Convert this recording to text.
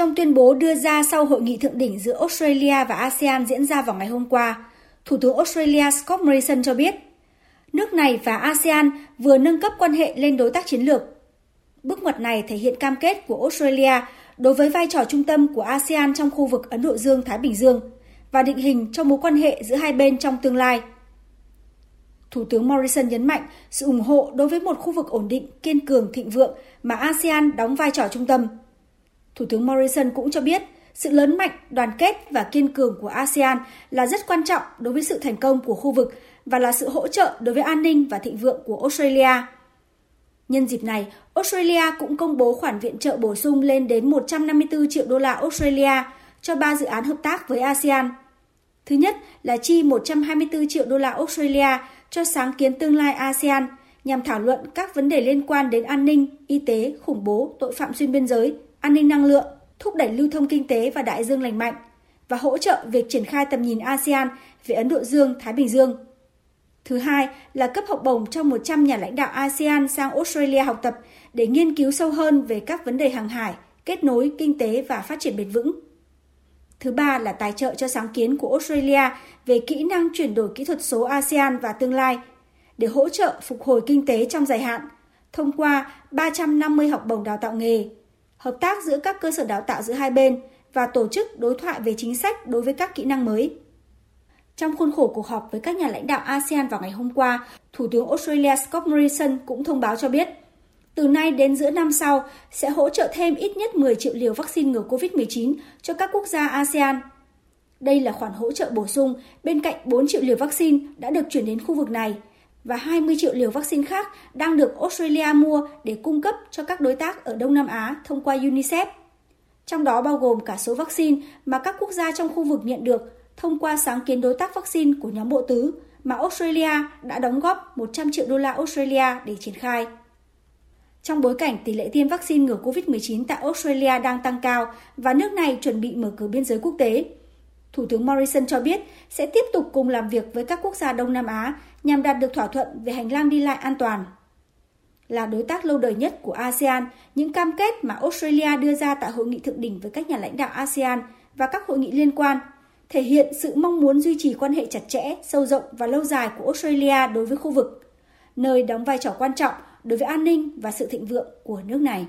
Trong tuyên bố đưa ra sau hội nghị thượng đỉnh giữa Australia và ASEAN diễn ra vào ngày hôm qua, Thủ tướng Australia Scott Morrison cho biết, nước này và ASEAN vừa nâng cấp quan hệ lên đối tác chiến lược. Bước ngoặt này thể hiện cam kết của Australia đối với vai trò trung tâm của ASEAN trong khu vực Ấn Độ Dương-Thái Bình Dương và định hình cho mối quan hệ giữa hai bên trong tương lai. Thủ tướng Morrison nhấn mạnh sự ủng hộ đối với một khu vực ổn định, kiên cường, thịnh vượng mà ASEAN đóng vai trò trung tâm. Thủ tướng Morrison cũng cho biết sự lớn mạnh, đoàn kết và kiên cường của ASEAN là rất quan trọng đối với sự thành công của khu vực và là sự hỗ trợ đối với an ninh và thịnh vượng của Australia. Nhân dịp này, Australia cũng công bố khoản viện trợ bổ sung lên đến 154 triệu đô la Australia cho ba dự án hợp tác với ASEAN. Thứ nhất là chi 124 triệu đô la Australia cho sáng kiến tương lai ASEAN nhằm thảo luận các vấn đề liên quan đến an ninh, y tế, khủng bố, tội phạm xuyên biên giới, an ninh năng lượng, thúc đẩy lưu thông kinh tế và đại dương lành mạnh và hỗ trợ việc triển khai tầm nhìn ASEAN về Ấn Độ Dương, Thái Bình Dương. Thứ hai là cấp học bổng cho 100 nhà lãnh đạo ASEAN sang Australia học tập để nghiên cứu sâu hơn về các vấn đề hàng hải, kết nối, kinh tế và phát triển bền vững. Thứ ba là tài trợ cho sáng kiến của Australia về kỹ năng chuyển đổi kỹ thuật số ASEAN và tương lai để hỗ trợ phục hồi kinh tế trong dài hạn thông qua 350 học bổng đào tạo nghề, hợp tác giữa các cơ sở đào tạo giữa hai bên và tổ chức đối thoại về chính sách đối với các kỹ năng mới. Trong khuôn khổ cuộc họp với các nhà lãnh đạo ASEAN vào ngày hôm qua, Thủ tướng Australia Scott Morrison cũng thông báo cho biết, từ nay đến giữa năm sau sẽ hỗ trợ thêm ít nhất 10 triệu liều vaccine ngừa COVID-19 cho các quốc gia ASEAN. Đây là khoản hỗ trợ bổ sung bên cạnh 4 triệu liều vaccine đã được chuyển đến khu vực này và 20 triệu liều vaccine khác đang được Australia mua để cung cấp cho các đối tác ở Đông Nam Á thông qua UNICEF. Trong đó bao gồm cả số vaccine mà các quốc gia trong khu vực nhận được thông qua sáng kiến đối tác vaccine của nhóm bộ tứ mà Australia đã đóng góp 100 triệu đô la Australia để triển khai. Trong bối cảnh tỷ lệ tiêm vaccine ngừa COVID-19 tại Australia đang tăng cao và nước này chuẩn bị mở cửa biên giới quốc tế, Thủ tướng Morrison cho biết sẽ tiếp tục cùng làm việc với các quốc gia Đông Nam Á nhằm đạt được thỏa thuận về hành lang đi lại an toàn. Là đối tác lâu đời nhất của ASEAN, những cam kết mà Australia đưa ra tại hội nghị thượng đỉnh với các nhà lãnh đạo ASEAN và các hội nghị liên quan thể hiện sự mong muốn duy trì quan hệ chặt chẽ, sâu rộng và lâu dài của Australia đối với khu vực, nơi đóng vai trò quan trọng đối với an ninh và sự thịnh vượng của nước này.